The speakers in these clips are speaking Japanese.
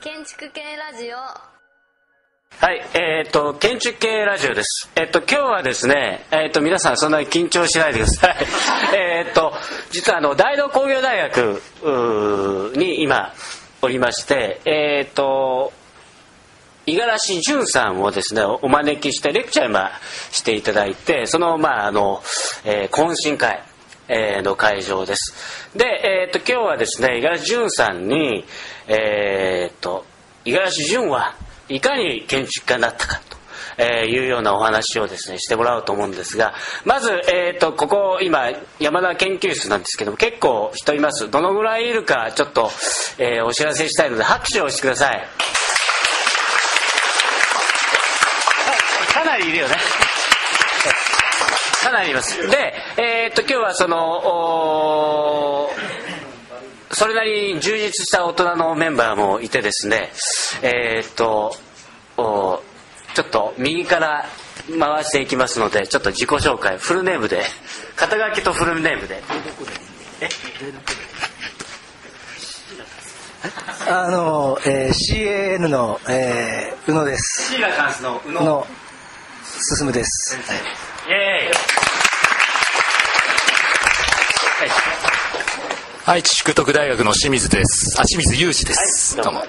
建築系ラジオはい、えっ、と、建築系ラジオです。えっ、と、今日はですね、えっ、と、皆さんそんなに緊張しないでください。えっと、実はあの、大道工業大学うに今、おりまして、えっ、と、五十嵐淳さんをですねお招きしてレクチャー今していただいてそのまああの、えー懇親会、えーの会場ですで、えー、と今日はですね五十嵐淳さんにえー、と五十嵐淳はいかに建築家になったかと。えいうようなお話をですねしてもらおうと思うんですがまず、えー、とここ今山田研究室なんですけども結構人いますどのぐらいいるかちょっと、えお知らせしたいので拍手をしてくださいかなりいるよね。かなりいます。でえーっと今日はそのそれなりに充実した大人のメンバーもいてですねえーっとちょっと右から回していきますのでちょっと自己紹介フルネームで肩書きとフルネームで。あの、えー CAN の、えー宇野です。シーラカンスの宇野進です。イエーイ愛知淑徳大学の清水です。あ、清水裕二です。はい。どうも。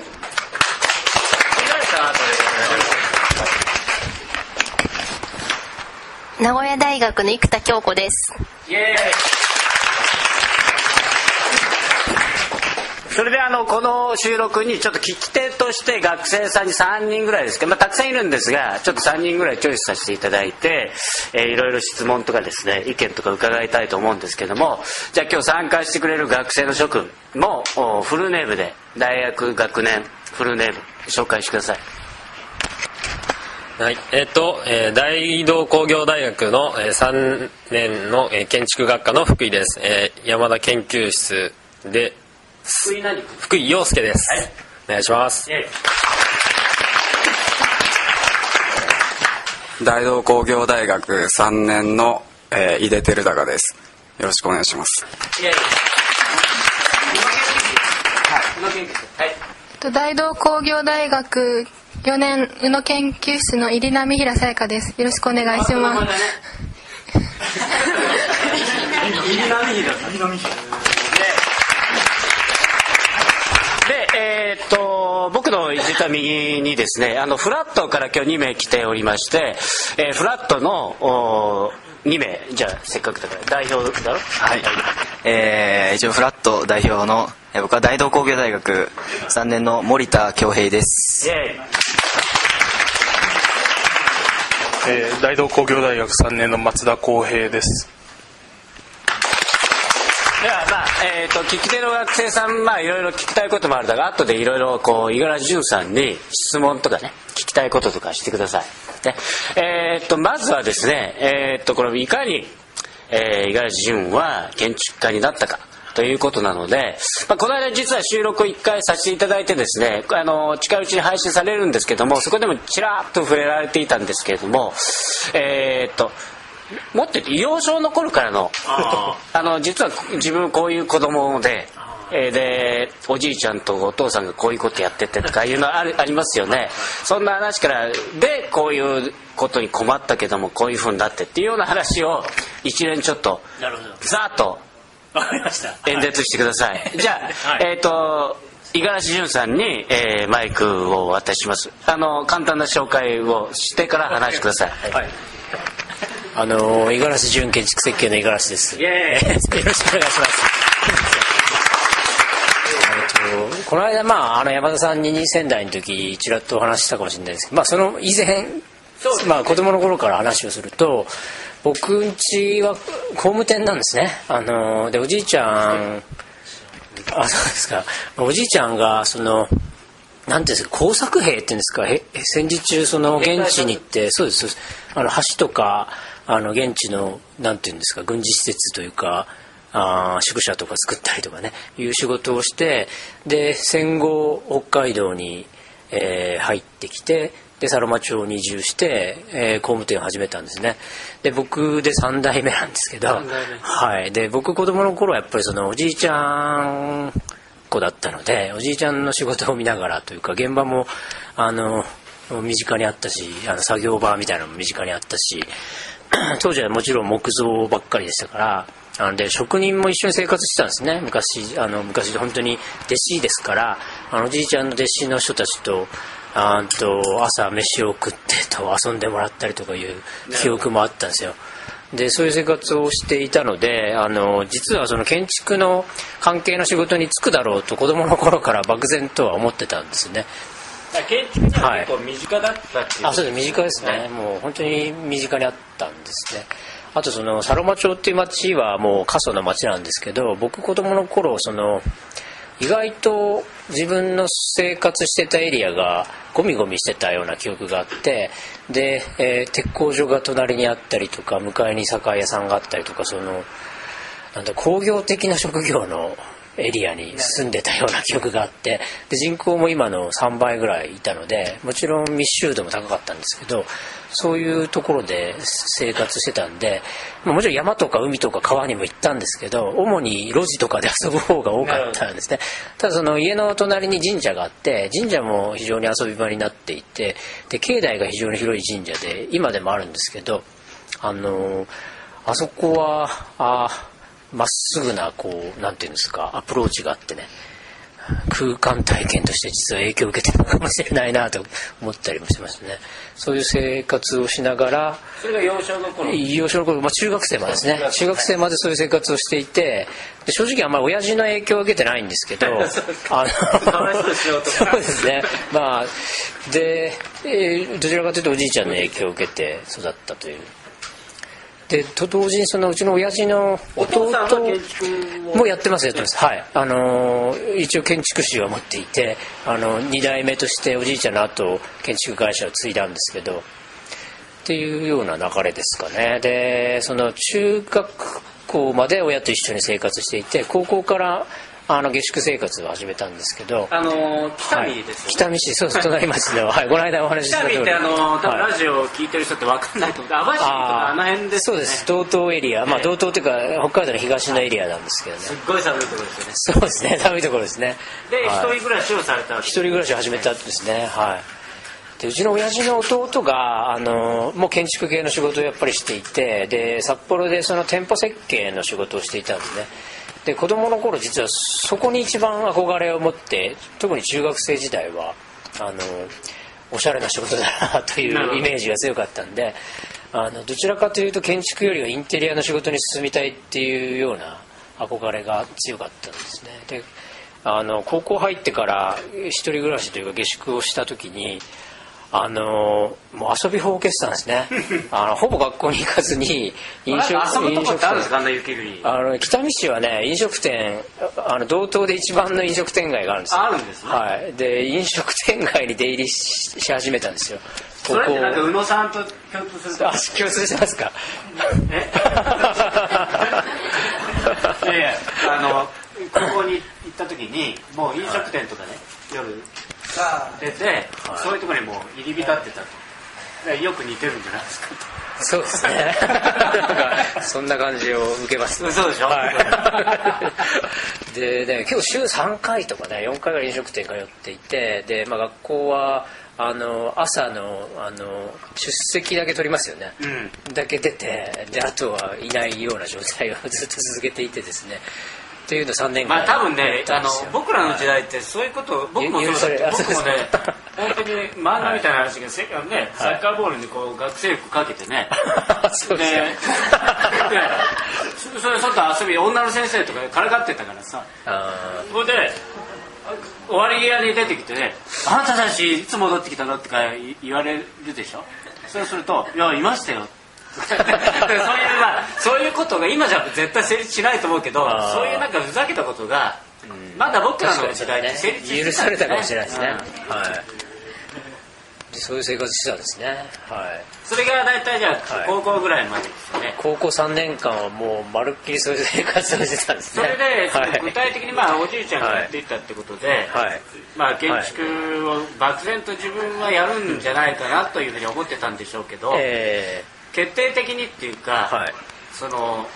名古屋大学の生田京子ですイエーイそれであのこの収録にちょっと聞き手として学生さんに3人ぐらいですけど、まあ、たくさんいるんですがちょっと3人ぐらいチョイスさせていただいて、えーいろいろ質問とかですね意見とか伺いたいと思うんですけどもじゃあ今日参加してくれる学生の諸君もフルネームで大学学年フルネーム紹介してください。はい、えっ、と、えー大道工業大学の、えー3年の、えー建築学科の福井です、えー山田研究室で福井何福井陽介です、はい。お願いします。イエーイ。大道工業大学3年の、えー、井出照高です。よろしくお願いします。大道工業大学4年宇野研究室の入波平さやかです。よろしくお願いします。で、えーっと僕の実は右にですねあのフラットから今日2名来ておりまして、えーフラットのお2名じゃあせっかくだから代表だろ？はい、えー、一応フラット代表の、えー僕は大道工業大学3年の森田恭平です。イエーイ。えー大道工業大学3年の松田浩平ですではまあえー、と聞き手の学生さんまあいろいろ聞きたいこともあるだが後でいろいろこう五十嵐潤さんに質問とかね聞きたいこととかしてください。でえー、とまずはですねえー、とこれいかに五十嵐潤は建築家になったかということなので、まあ、この間実は収録を1回させていただいてですねあの近いうちに配信されるんですけどもそこでもちらっと触れられていたんですけれどもえ、っともっと言って幼少の頃からの あの実は自分こういう子供で。えーでおじいちゃんとお父さんがこういうことやっててとかいうのあるありますよね。そんな話からでこういうことに困ったけどもこういうふうになってっていうような話を一連ちょっとざーっと演説してください、じゃあ、はい。えっ、と五十嵐潤さんに、えーマイクをお渡しします。あの簡単な紹介をしてから話してください、はいあの五十嵐純建築設計の五十嵐です。よろしくお願いします。えっとこの間まああの山田さんに2仙台の時ちらっとお話ししたかもしれないですけどまあその以前まあ子供の頃から話をすると僕んちは工務店なんですね。あのでおじいちゃんあそうですか。おじいちゃんがそのなんていうんですか工作兵っていうんですかへ戦時中その現地に行ってそうですそうです。あの橋とかあの現地のなんていうんですか軍事施設というかあー宿舎とか作ったりとかねいう仕事をしてで戦後北海道に、えー入ってきてでサロマ町に移住して、えー工務店を始めたんですね。で僕で3代目なんですけどはい。で僕子供の頃はやっぱりそのおじいちゃん子だったのでおじいちゃんの仕事を見ながらというか現場もあの身近にあったしあの作業場みたいなのも身近にあったし 当時はもちろん木造ばっかりでしたからあので職人も一緒に生活してたんですね。昔あの昔で本当に弟子ですからあのおじいちゃんの弟子の人たちとあと朝飯を食ってと遊んでもらったりとかいう記憶もあったんですよ。でそういう生活をしていたのであの実はその建築の関係の仕事に就くだろうと子供の頃から漠然とは思ってたんですね建築には結構身近だったっていう、あそうです。身近ですね。もう本当に身近にあったんですね。あとそのサロマ町っていう町はもう過疎の町なんですけど僕子供の頃その意外と自分の生活してたエリアがゴミゴミしてたような記憶があってで、えー鉄工所が隣にあったりとか向かいに酒屋さんがあったりとかそのなんだ工業的な職業のエリアに住んでたような記憶があってで人口も今の3倍ぐらいいたのでもちろん密集度も高かったんですけどそういうところで生活してたんで、まもちろん山とか海とか川にも行ったんですけど主に路地とかで遊ぶ方が多かったんですね。ただその家の隣に神社があって神社も非常に遊び場になっていてで境内が非常に広い神社で今でもあるんですけどあのあそこはあまっすぐなこうなんていうんですかアプローチがあってね。空間体験として実は影響を受けてるのかもしれないなと思ったりもしますね。そういう生活をしながらそれが幼少の頃？幼少の頃、まあ、中学生までですね。中学生。までそういう生活をしていてで正直あんまり親父の影響を受けてないんですけど あのそうですね。まあで、えーどちらかというとおじいちゃんの影響を受けて育ったというでと同時にそのうちの親父の弟も。やってますやってます。はい。あのー一応建築士を持っていてあの2代目としておじいちゃんの後建築会社を継いだんですけどっていうような流れですかね。でその中学校まで親と一緒に生活していて高校からあの下宿生活を始めたんですけど。あの北見ですよね、はい。北見市そうです隣町の、はい、この間お話しした通り。北見ってあの多分はい。ラジオを聞いてる人って分かんないと思う。網走とかあの辺ですよね。そうです。道東エリア、まあ、道東っていうか北海道の東のエリアなんですけどね。すっごい寒いところですよね。そうですね。寒いところですね。で、はい。一人暮らしをされたわけ一人暮らしを始めたんですね。はい。でうちの親父の弟があのもう建築系の仕事をやっぱりしていてで札幌でその店舗設計の仕事をしていたんですねで子供の頃実はそこに一番憧れを持って特に中学生時代はあのおしゃれな仕事だなというイメージが強かったんであのどちらかというと建築よりはインテリアの仕事に進みたいっていうような憧れが強かったんですね。であの高校入ってから一人暮らしというか下宿をした時にあのもう遊びほうけてたんですね。あのほぼ学校に行かずに飲食あれ遊ぶとこってあるんですか？あんな飲雪国あの北見市はね飲食店あの道東で一番の飲食店街があるんですよ。あるんですね。はい。で飲食店街に出入りしし始めたんですよ。それってなんか宇野さんと共通するとあ共通してますか？え？いやいやあの高校に行った時にもう飲食店とかね夜出て、そういうところにもう入り浸ってたと。でよく似てるんじゃないですかそうですね。そんな感じを受けますそうでしょ？はい、でね結構週3回とかね4回ぐらい飲食店通っていてで、まあ、学校はあの朝のあの出席だけ取りますよね、うん。だけ出てであとはいないような状態をずっと続けていてですねっていうの3年間。まあ多分ねあの僕らの時代ってそういうこと僕もそうです僕もね本当に漫画みたいな話がせねサッカーボールにこう学生服かけてね。そうですよ。でそそれ外遊び女の先生とかからかってたからさ。あそれで終わり際に出てきてね「あなたたちいつ戻ってきたの?」とか言われるでしょ。そうすると「いやいましたよ」そういうまあそういうことが今じゃ絶対成立しないと思うけどそういうなんかふざけたことがまだ僕らの時代って成立して許されたかもしれないですね、うん。はい。でそういう生活してたんですね。はい。それが大体じゃあはい。高校ぐらいまでね。高校3年間はもうまるっきりそういう生活をしてたんですね。それで、はい。具体的にまあおじいちゃんがやっていったってことで、はい。まあ建築を漠然と自分はやるんじゃないかなというふうに思ってたんでしょうけど、え決定的にっていうか、ーはい。その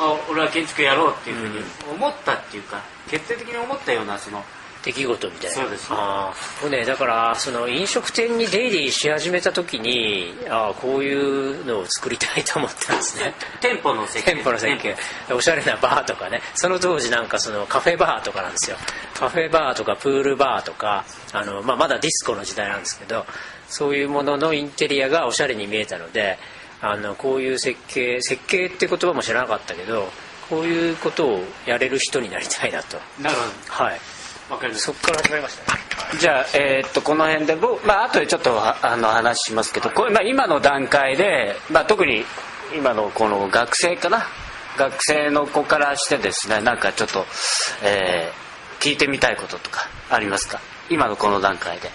あ俺は建築やろうっていうふうに思ったっていうか、決定的に思ったようなその出来事みたいな。そうですあー。僕ねだからその飲食店に出入りし始めた時にあーこういうのを作りたいと思ったんですね。店舗の設計。店舗の設計。おしゃれなバーとかね。その当時なんかそのカフェバーとかなんですよ。カフェバーとかプールバーとかあの、まあ、まだディスコの時代なんですけどそういうもののインテリアがおしゃれに見えたのであのこういう設計設計って言葉も知らなかったけどこういうことをやれる人になりたいなと。なるほはい。どわかりますそこから始まりましたね。じゃあ、えーっとこの辺で僕、まあ後でちょっとはあの話しますけどこれ、まあ、今の段階で、まあ、特に今のこの学生かな？学生の子からしてですねなんかちょっと、えー聞いてみたいこととかありますか？今のこの段階で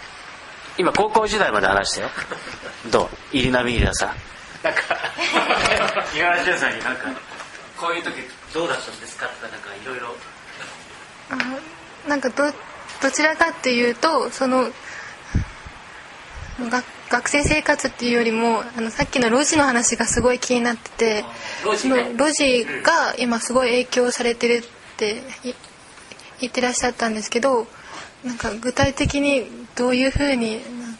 今高校時代まで話したよ。どう？入波入田さ。んなんか五十嵐さんになんかこういう時どうだったんですかとかなんかいろいろなんかどどちらかっていうとそのが学生生活っていうよりもあのさっきの路地の話がすごい気になっててその路地が今すごい影響されてるってい言ってらっしゃったんですけどなんか具体的にどういうふうになんか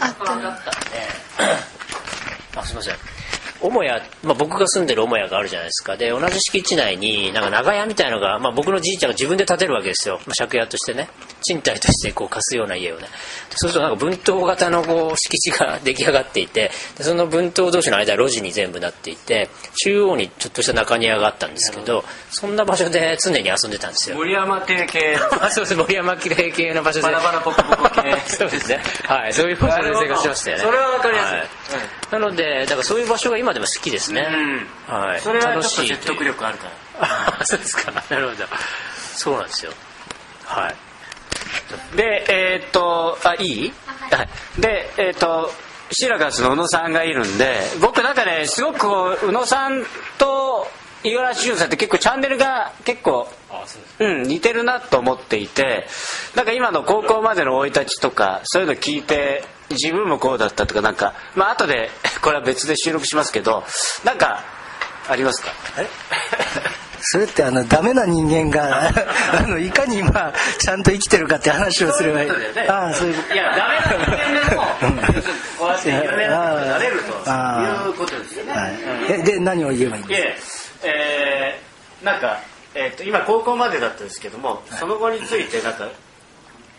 あったの？あすいません母屋、まあ、僕が住んでる母屋があるじゃないですか。で同じ敷地内になんか長屋みたいのが、まあ、僕のじいちゃんが自分で建てるわけですよ、まあ、借家としてね。賃貸としてこう貸すような家をね。でそうするとなんか分棟型のこう敷地が出来上がっていて。でその分棟同士の間は路地に全部なっていて。中央にちょっとした中庭があったんですけどそんな場所で常に遊んでたんですよ。森山邸系。あ そうです。森山綺麗系の場所で。バラバラポコポコ系。そうですね。はい。そういう場所で生活しましたよね。それはわかりやすい。はい。なのでだからそういう場所が今でも好きですね、はい。それはちょっと説得力あるから。あ そうですか。なるほど。そうなんですよ。はい。でえーっとあいい、はい、でえーっとシラカスの宇野さんがいるんで僕なんかねすごく宇野さんと五十嵐潤さんって結構チャンネルが結構うん、似てるなと思っていてなんか今の高校までの生い立ちとかそういうの聞いて自分もこうだったとかなんかまあ後で これは別で収録しますけどなんかありますか？それってあのダメな人間があ。のいかに今ちゃんと生きてるかって話をすればいい。ね。ああそういうこと。いやダメな人間でも こうやって有名なれるということですよね、はいえで何を言えばいいんいですかええーなんか、えー、と今高校までだったんですけども、その後についてなんか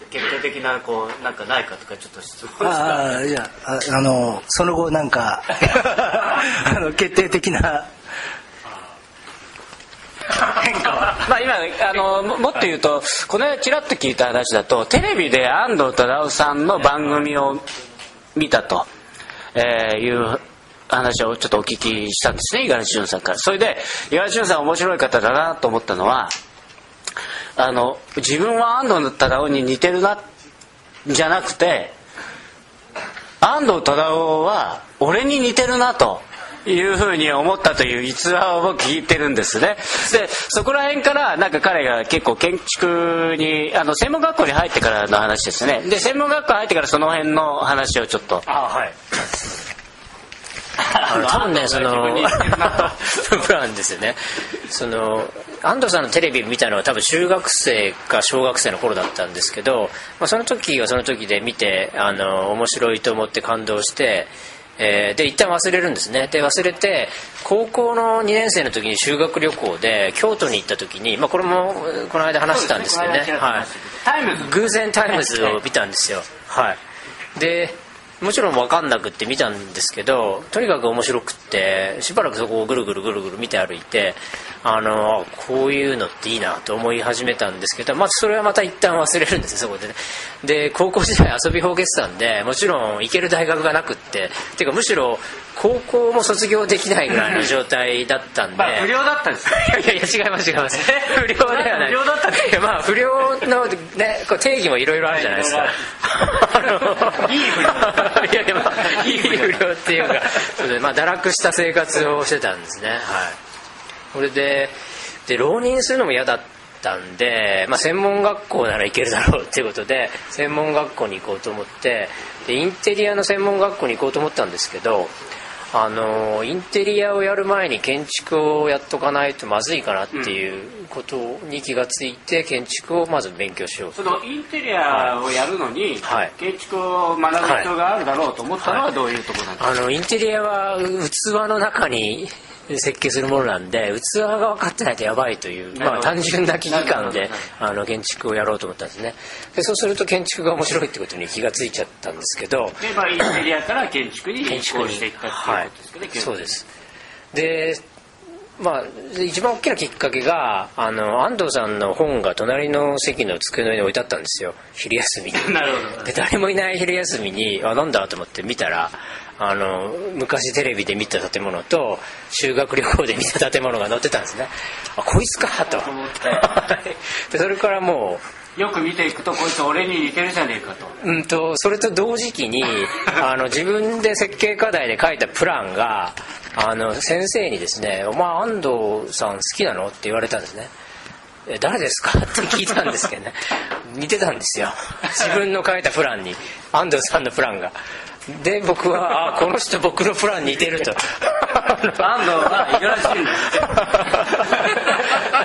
決定的なこうなんかないかとかちょっと質問ああいやああのその後なんか あの決定的なまあ今あのももっと言うとこの間ちらっと聞いた話だとテレビで安藤忠雄さんの番組を見たと、えーいう話をちょっとお聞きしたんですね五十嵐潤さんから。それで五十嵐潤さん面白い方だなと思ったのはあの自分は安藤忠雄に似てるなじゃなくて安藤忠雄は俺に似てるなというふうに思ったという逸話を僕聞いてるんですね。でそこら辺からなんか彼が結構建築にあの専門学校に入ってからの話ですね。で専門学校入ってからその辺の話をちょっと。あはい。多分ねそのプランですよね。その安藤さんのテレビ見たのは多分中学生か小学生の頃だったんですけど、まあ、その時はその時で見てあの面白いと思って感動して、えーで一旦忘れるんですね。で忘れて高校の2年生の時に修学旅行で京都に行った時に、まあ、これもこの間話したんですけどね。はい。 Time's。偶然 Time's を見たんですよ。はい。でもちろん分かんなくって見たんですけどとにかく面白くってしばらくそこをぐるぐるぐるぐる見て歩いてあのこういうのっていいなと思い始めたんですけどまずそれはまた一旦忘れるんですよそこでね。で高校時代遊びほうけてたんでもちろん行ける大学がなくってていうかむしろ高校も卒業できないぐらいの状態だったんで、まあ不良だったんです。かいやいや違います違います。不良ではない不良だったんです。いや まあ不良のねこう定義もいろいろあるじゃないですか。いい不良。いやいやまあいい不良っていうかそうでまあ堕落した生活をしてたんですね。はいそれでで浪人するのも嫌だったんで、まあ、専門学校なら行けるだろうっていうことで専門学校に行こうと思ってでインテリアの専門学校に行こうと思ったんですけどあのインテリアをやる前に建築をやっとかないとまずいかなっていうことに気がついて建築をまず勉強しようそのインテリアをやるのに、はい。建築を学ぶ必要があるだろうと思ったのはどういうところなんですか、あのインテリアは器の中に設計するものなんで器が分かってないとやばいという、まあ、単純な危機感であの建築をやろうと思ったんですね。でそうすると建築が面白いってことに気がついちゃったんですけどで、まあ、インテリアから建築に移行していったっていうことですかね、はい、そうです。でまあ、一番大きなきっかけがあの安藤さんの本が隣の席の机の上に置いてあったんですよ。昼休みに。なるほど。で誰もいない昼休みにあなんだと思って見たらあの昔テレビで見た建物と修学旅行で見た建物が載ってたんですね。あこいつかと。思って。でそれからもうよく見ていくとこいつ俺に似てるじゃねえかと。うんとそれと同時期に あの自分で設計課題で書いたプランがあの先生にですね「お前安藤さん好きなの?」って言われたんですね。え誰ですか？って聞いたんですけどね。似てたんですよ。自分の書いたプランに安藤さんのプランがで僕はあこの人僕のプランに似てると。安藤が五十嵐に似てる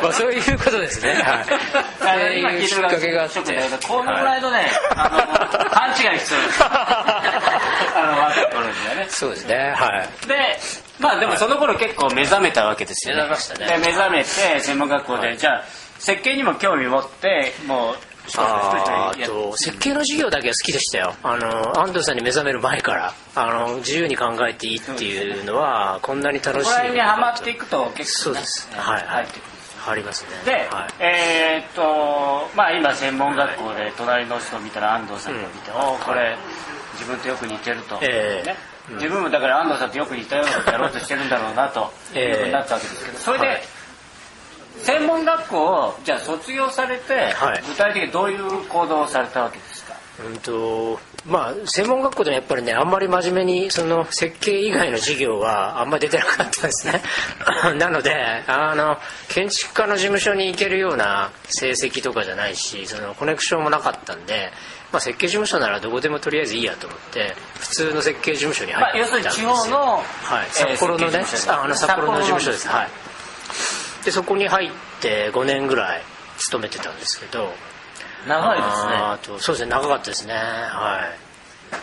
まあ そういうことですね。はい。あのっていうきっかけがあって。このぐらいのね、あの勘違い必要ですあの若い頃にはね。そうですね。はい。でまあでもその頃結構目覚めたわけですよね。目覚めましたね。で目覚めて専門学校で、じゃあ設計にも興味持ってもうあと設計の授業だけは好きでしたよ。あの安藤さんに目覚める前からあの自由に考えていいっていうのはこんなに楽しいここら辺にはまっていくと結構、ね、そうです。はいはい。ありますね。で、はい。えーっとまあ今専門学校で隣の人を見たら安藤さんが見て、おおこれ自分とよく似てると、ええ。ね。自分もだから安藤さんとよく似たようなことやろうとしてるんだろうなとええいうふうになったわけですけど。それで、はい専門学校をじゃあ卒業されて、はい。具体的にどういう行動をされたわけですか？うんとまあ専門学校でもやっぱりねあんまり真面目にその設計以外の授業はあんまり出てなかったんですね。なのであの建築家の事務所に行けるような成績とかじゃないしそのコネクションもなかったんで、まあ、設計事務所ならどこでもとりあえずいいやと思って普通の設計事務所に入まあ、った要するに地んですよ、方の、はい、えー札幌のね、ああの札幌の事務所です。はいでそこに入って5年ぐらい勤めてたんですけど。長いですね。あーとそうですね長かったですね。はい。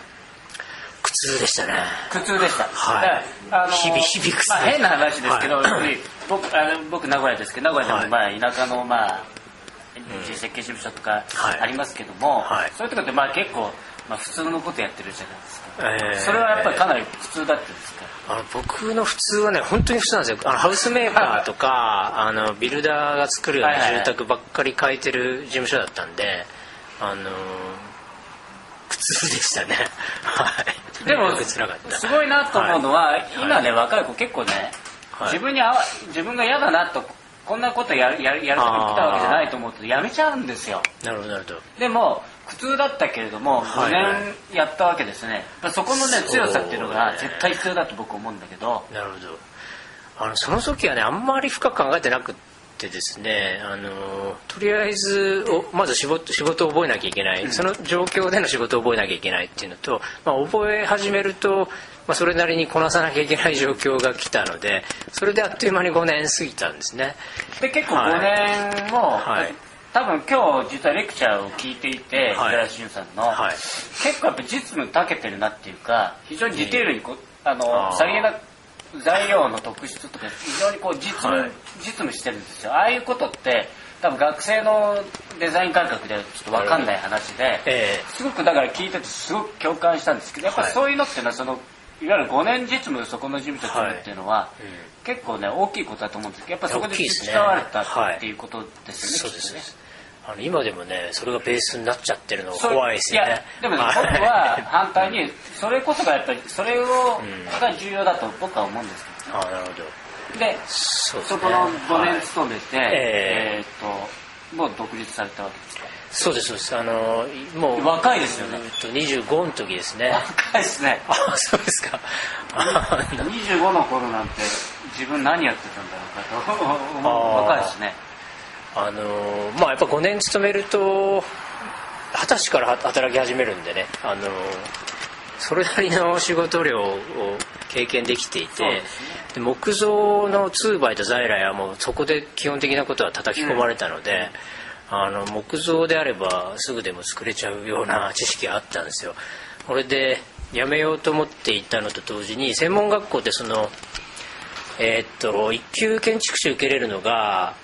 苦痛でしたね。苦痛でした、はい。あの日々日々苦痛。まあ、変な話ですけど、はい。僕あの僕名古屋ですけど名古屋でもまあ田舎のまあ設計事務所とかはい。ありますけども、はい。そういうとこってまあ結構、まあ、普通のことやってるじゃないですか、えー。それはやっぱりかなり普通だったんですか？あの僕の普通はね本当に普通なんですよ。あのハウスメーカーとかあのビルダーが作るような住宅ばっかり変えてる事務所だったんであの苦痛でしたね。はい。でもすごく辛かった。すごいなと思うのは、はい。今ね若い子結構ね、はい。自分に合わ自分が嫌だなとこんなことやるやるやるために来たわけじゃないと思うとやめちゃうんですよ。なるほどなるほど。でも苦痛だったけれども5はい。はい年やったわけですね、そこのね強さっていうのが絶対必要だと僕思うんだけど。なるほど。あのその時はねあんまり深く考えてなくってですねあのとりあえずおまず仕事仕事を覚えなきゃいけない、その状況での仕事を覚えなきゃいけないっていうのと、まあ、覚え始めると、まあ、それなりにこなさなきゃいけない状況が来たのでそれであっという間に5年過ぎたんですね。で結構はい5年も、はい多分今日実はレクチャーを聞いていてはい。五十嵐潤さんの、はい。結構やっぱ実務長けてるなっていうか非常にディテールにこうあのあーさりげな材料の特質とか非常にこう実務、はい。実務してるんですよ。ああいうことって多分学生のデザイン感覚ではちょっと分かんない話で、えすごくだから聞いててすごく共感したんですけどやっぱそういうのっていうのはそのいわゆる5年実務そこの事務所にするっていうのは、結構ね大きいことだと思うんですけどやっぱそこで培われたっていうことですよね、そうですねあの今でもねそれがベースになっちゃってるのが怖いですよね。いやでもね僕は反対にそれこそがやっぱりそれをが重要だと僕は思うんですあなるほど。けどでそうですね。そこの5年勤めて、はいえ。えーっともう独立されたわけですか？そうですそうです。あのもう若いですよね。えっと25の時ですね。若いですね。あそうですか。あ25の頃なんて自分何やってたんだろうかと若いですねあのまあやっぱ5年勤めると二十歳から働き始めるんでね。あのそれなりの仕事量を経験できていてで木造の2バイと在来はもうそこで基本的なことは叩き込まれたので、あの木造であればすぐでも作れちゃうような知識があったんですよ。これで辞めようと思っていたのと同時に専門学校ってそのえーっと1級建築士受けれるのが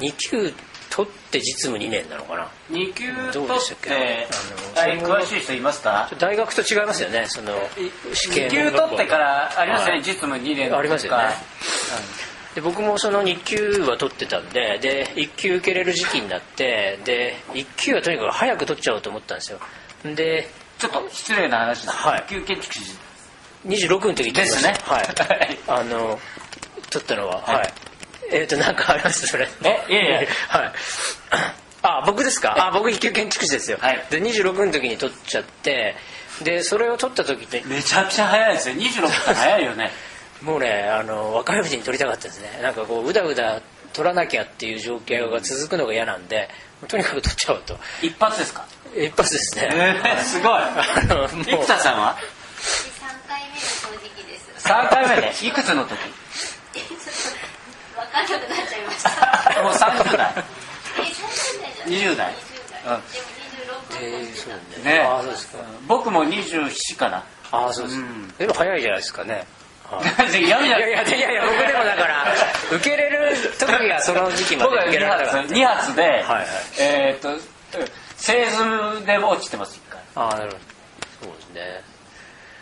2級取って実務2年なのかな？2級どう取っでしたっけ？てあのはい詳しい人いますか？大学と違いますよねその試験2級取ってからありますよね、はい。実務2年ありますよね。で僕もその2級は取ってたんでで1級受けれる時期になってで1級はとにかく早く取っちゃおうと思ったんですよ。でちょっと失礼な話です、はい。1級建築士。26の時ですね。はい。あの取ったのは。はい、えっ、となんかありますそれ。えいやいや。はい。あ僕ですか？あ僕一級建築士ですよ、はい。で26の時に取っちゃってでそれを取った時ってめちゃくちゃ早いですよ。26って早いよね。もうねあの若いうちに取りたかったですね。なんかこううだうだ取らなきゃっていう状況が続くのが嫌なんでとにかく取っちゃおうと。一発ですか？一発ですね、えー、すごい。あのもう生田さんは？3回目の正直です。3回目でいくつの時？分 かんなくなっちゃいました。もう30代。え30代じゃない。20代。20代。えでも26ーそうなんだね。ああそうですか。僕も27かな。ああそうです、うん。でも早いじゃないですかね。はいや。いやいやいや僕でもだから 受けれる時がその時期ま僕は2で受けられなかっ発2発で、はいはい。えーっと製図で落ちてます一回。たああなるほど。そうですね。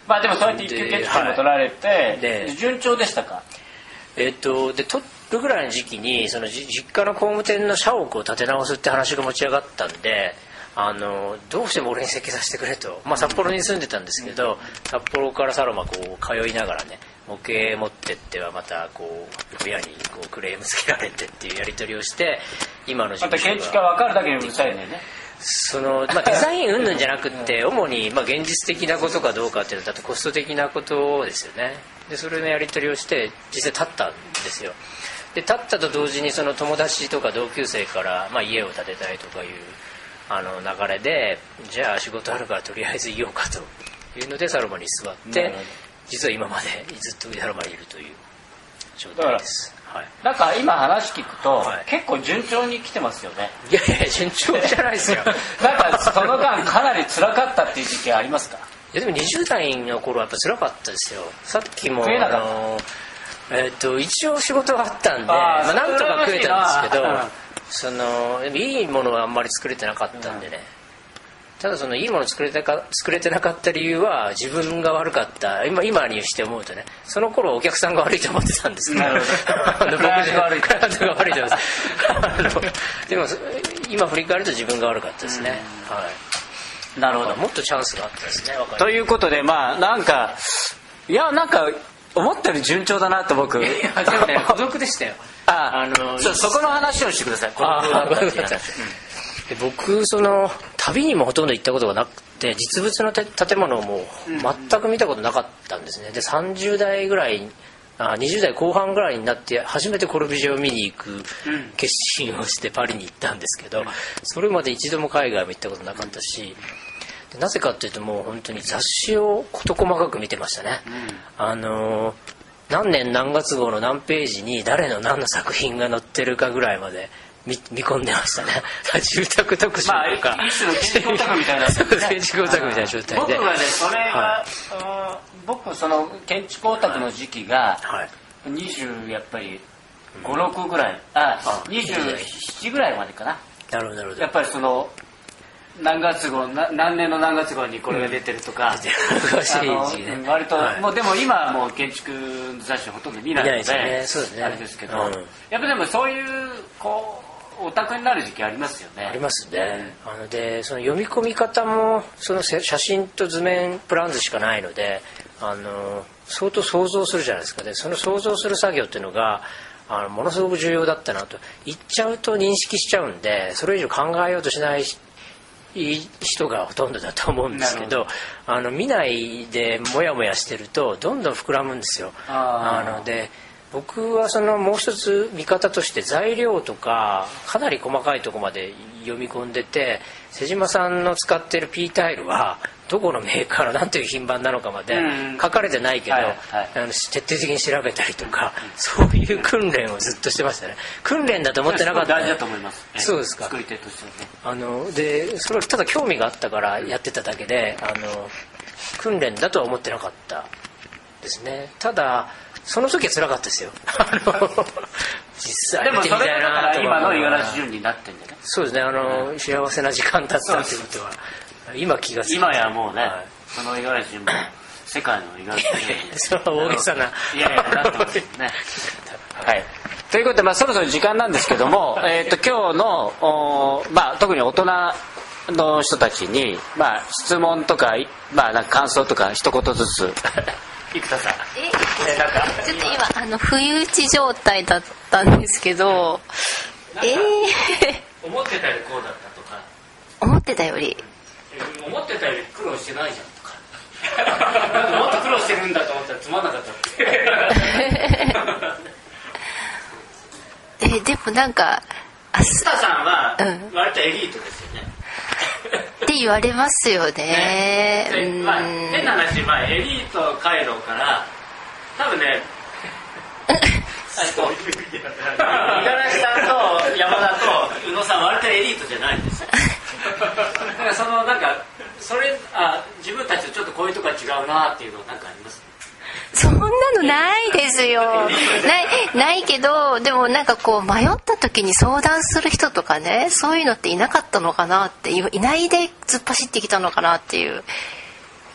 まあでもそうやって一級建築士も取られて、で順調でしたか？えっとで取るぐらいの時期にそのじ実家の工務店の社屋を建て直すって話が持ち上がったんであのどうしても俺に設計させてくれと、まあ、札幌に住んでたんですけど、札幌からサロマこう通いながらね模型持ってってはまたこう親にこうクレームつけられてっていうやり取りをして今の事また建築家分かるだけにうるさいんだよね。その、まあ、デザイン云々じゃなくって主に、まあ、現実的なことかどうかっていうのとあとコスト的なことですよね。でそれのやり取りをして実際立ったんですよで立ったと同時にその友達とか同級生から、まあ、家を建てたいとかいうあの流れでじゃあ仕事あるからとりあえずいようかというのでサロマに座って実は今までずっとサロマにいるという状態です、はい、なんか今話聞くと、はい。結構順調に来てますよね。いやいや順調じゃないですよ。なんかその間かなり辛かったっていう時期ありますか？いやでも20代の頃はやっぱ辛かったですよ。さっきも食えなかった。のえっと一応仕事があったんでまあ、なんとか食えたんですけどそのいいものはあんまり作れてなかったんでね、ただそのいいもの作れたか作れてなかった理由は自分が悪かった今今にして思うとねその頃お客さんが悪いと思ってたんですけど 僕が悪いクライアントが悪いと思いますあのでも今振り返ると自分が悪かったですね、はい。なるほど。もっとチャンスがあったですねということでまあなんかいやなんか思ったより順調だなと僕。いやでもね 孤独でしたよ。ああのそうそこの話をしてください。このあだったっていう話で僕その旅にもほとんど行ったことがなくて実物のて建物も全く見たことなかったんですね。で30代ぐらいあ20代後半ぐらいになって初めてコルビジェを見に行く決心をしてパリに行ったんですけどそれまで一度も海外も行ったことなかったしでなぜかっていうともう本当に雑誌を事細かく見てましたね、あのー何年何月号の何ページに誰の何の作品が載ってるかぐらいまで見見込んでましたね。住宅特集とまか、あ一種の建築オタクみたいな。そう建築オタクみたいな状態で。僕がねそれが、はうん僕その建築オタクの時期がはい。20やっぱり56ぐらい。ああ27ぐらいまでかな。なるほどなるほど。やっぱりその何月号な何年の何月号にこれが出てるとか、うん割と、はい。もうでも今はもう建築雑誌ほとんど見ないのでですね。ね。あれですけど、うん。やっぱでもそういうこオタクになる時期ありますよね。ありますね、あのでその読み込み方もそのせ写真と図面プラン図しかないのであの相当想像するじゃないですか。でその想像する作業っていうのがあのものすごく重要だったなと。言っちゃうと認識しちゃうんでそれ以上考えようとしない人がほとんどだと思うんですけどあの見ないでモヤモヤしてるとどんどん膨らむんですよ。あので僕はそのもう一つ見方として材料とかかなり細かいところまで読み込んでて瀬島さんの使ってる P タイルはどこのメーカーの何という品番なのかまでうん。書かれてないけど、はいはい。あの徹底的に調べたりとか そういう訓練をずっとしてましたね。訓練だと思ってなかった。大事だと思います。ええ。そうですか。作り手としてはね。あのでそれはただ興味があったからやってただけであの訓練だとは思ってなかったですね。ただその時は辛かったですよ。実際でもそれがだから今の五十は嵐潤になってんだよね。そうですね。あの、幸せな時間だったっていうことは今気がつい今やもうね、はい。その五十嵐潤も世界の五十嵐潤 それは大げさな。いやいやなってますよね。はい。ということで、まあ、そろそろ時間なんですけども、えー、と今日のおー、まあ、特に大人の人たちに、まあ、質問とか,、まあ、なんか感想とか一言ずつ。生田さん。え？なんかちょっと今あの不意打ち状態だったんですけどえー、思ってたよりこうだったとか。思ってたより思ってたより苦労してないじゃん。とかもっと苦労してるんだと思ったらつまんなかったえでもなんかあす生田さんはうん割とエリートですよね、って言われますよね。でうんまあ、変な話、まあ、エリート回廊から多分ね 五十嵐さんと山田と宇野さん割とエリートじゃないんですよだからそのなんかそれあ自分たちとちょっとこういうとこは違うなっていうのなんかあります？そんなのないですよ。ないないけどでもなんかこう迷った時に相談する人とかねそういうのっていなかったのかなっていいないで突っ走ってきたのかなっていう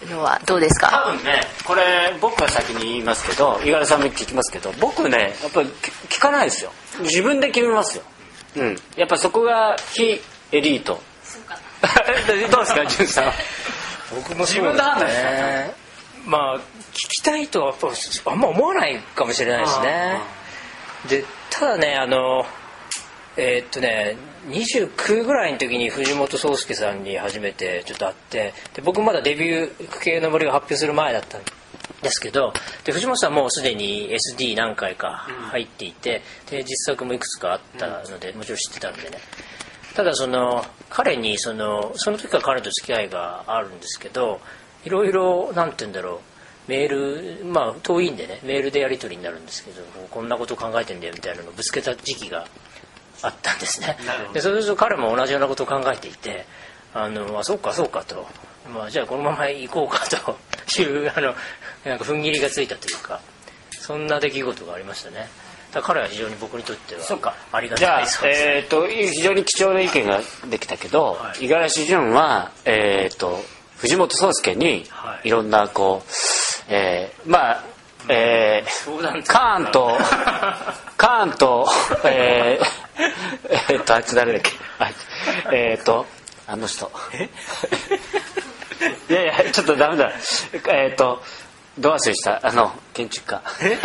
のはどうです多か分ねこれ僕が先に言いますけど五十嵐さんも聞きますけど僕ねやっぱり聞聞かないですよ。自分で決めますよ。うん。やっぱそこが非エリート どうですか潤さん僕も自分で判断したねまあ聞きたいとはやっぱあんま思わないかもしれないですね。でただねあのえーっとね29ぐらいの時に藤本壮介さんに初めてちょっと会ってで僕まだデビュー「区系の森」が発表する前だったんですけどで藤本さんもうすでに SD 何回か入っていてで実作もいくつかあったのでもちろん知ってたんでねただその彼にそのその時から彼と付き合いがあるんですけどいろいろなんて言うんだろうメールまあ遠いんでねメールでやり取りになるんですけどこんなこと考えてんだよみたいなのをぶつけた時期があったんですね。でそうすると彼も同じようなことを考えていてあのあそうかそうかと、まあ、じゃあこのまま行こうかと。いうあのなんか踏ん切りがついたというかそんな出来事がありましたねだから彼は非常に僕にとってはそうか。ありがたい、そうですね。えー、と非常に貴重な意見ができたけど五十嵐潤は、えー、と藤本壮介にはい。いろんなこう、えーまあえー、カーンと カーンとえー、えー、とあいつ誰だっけ？えー、とあの人。いやいやちょっとダメだ。えっ、とど忘れしたあの建築家。え？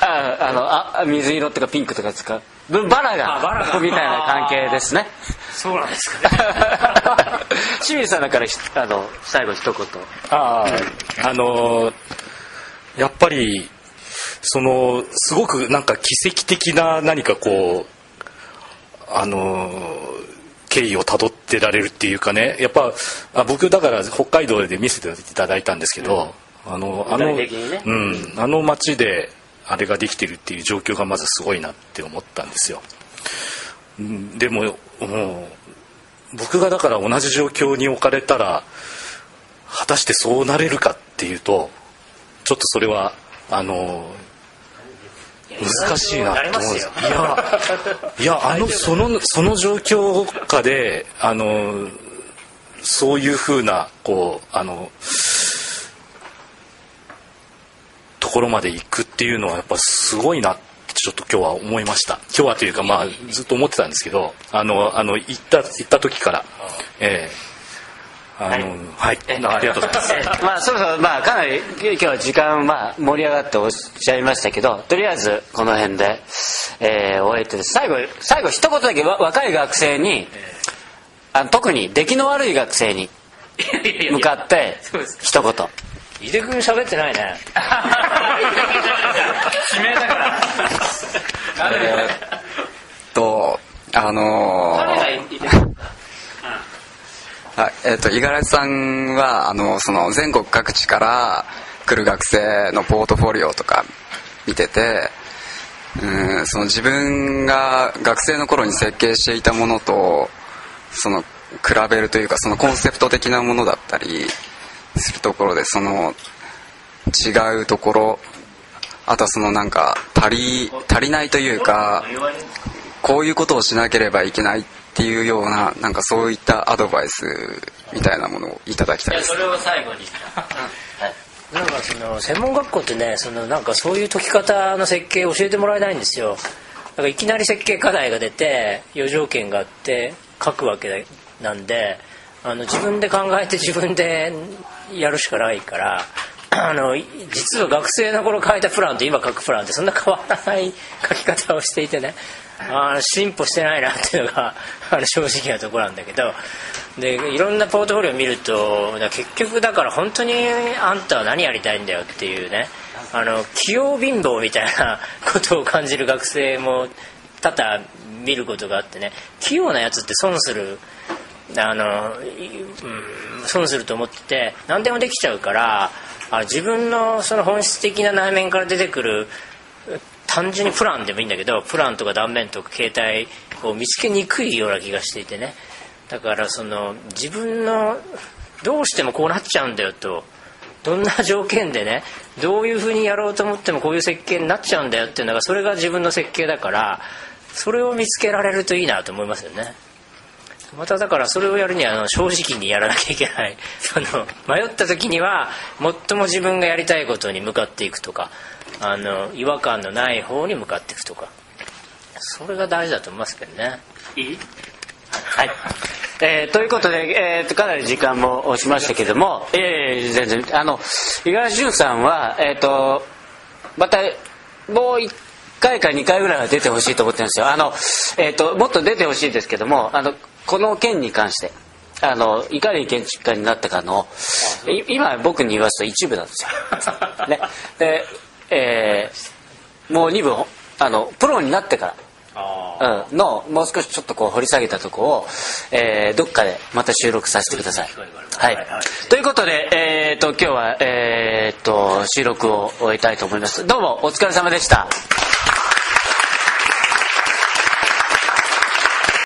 ああのあ水色とかピンクとか使うバラがあバラが。みたいな関係ですね。そうなんですか。ね 清水さんだからひあの最後一言。あああのーやっぱりそのすごくなんか奇跡的な何かこうあのー経緯をたどってられるっていうかね。やっぱあ僕だから北海道で見せていただいたんですけど、あのあの、具体的にね。うん、あの町であれができてるっていう状況がまずすごいなって思ったんですよ。うん。でももう僕がだから同じ状況に置かれたら果たしてそうなれるかっていうとちょっとそれはあの難しいなと思うんです。よ。いやいやあの そのその状況下であのそういうふうなこうあのところまで行くっていうのはやっぱすごいなっちょっと今日は思いました。今日はというかまあずっと思ってたんですけどあのあの行った行った時から。ええあのはい、ありがとうございます。まあそろそろまあかなり今日は時間まあ盛り上がっておっしゃいましたけどとりあえずこの辺で、えー、終えて最後最後一言だけわ若い学生にあの特に出来の悪い学生に向かって一言。井出君喋ってないね。指名だから。えーっとあのーはい、えっ、と五十嵐さんはあのその全国各地から来る学生のポートフォリオとか見ててうんその自分が学生の頃に設計していたものとその比べるというかそのコンセプト的なものだったりするところでその違うところあとはそのなんか足り足りないというかこういうことをしなければいけないっいうようななんかそういったアドバイスみたいなものをいただきたいです。それを最後に。なんかその専門学校ってねそのなんかそういう解き方の設計を教えてもらえないんですよ。だからいきなり設計課題が出て余条件があって書くわけなんであの自分で考えて自分でやるしかないからあの実は学生の頃書いたプランと今書くプランってそんな変わらない書き方をしていてね。あ進歩してないなっていうのが あの正直なところなんだけど。でいろんなポートフォリオ見ると結局だから本当にあんたは何やりたいんだよっていうね。あの器用貧乏みたいな ことを感じる学生も多々見ることがあってね。器用なやつって損するあの、うん、損すると思ってて何でもできちゃうからあ自分のその本質的な内面から出てくる単純にプランでもいいんだけどプランとか断面とか形態を見つけにくいような気がしていてね。だからその自分のどうしてもこうなっちゃうんだよとどんな条件でねどういうふうにやろうと思ってもこういう設計になっちゃうんだよっていうのがそれが自分の設計だからそれを見つけられるといいなと思いますよね。まただからそれをやるにはあの正直にやらなきゃいけない。その迷った時には最も自分がやりたいことに向かっていくとか。あの違和感のない方に向かっていくとか。それが大事だと思いますけどね。いい？はい。えーということで、えーとかなり時間も押しましたけども、えー全然あの五十嵐潤さんは、えー、とまたもう1回か2回ぐらいは出てほしいと思ってるんですよ。あの、えー、ともっと出てほしいんですけどもあのこの件に関してあのいかに建築家になったかのい今僕に言わすと一部なんですよ。ね、で、えーもう2部あのプロになってからうん、のもう少しちょっとこう掘り下げたとこを、えーどっかでまた収録させてください。はい、ということで、えー、と今日は、えー、と収録を終えたいと思います。どうもお疲れ様でした。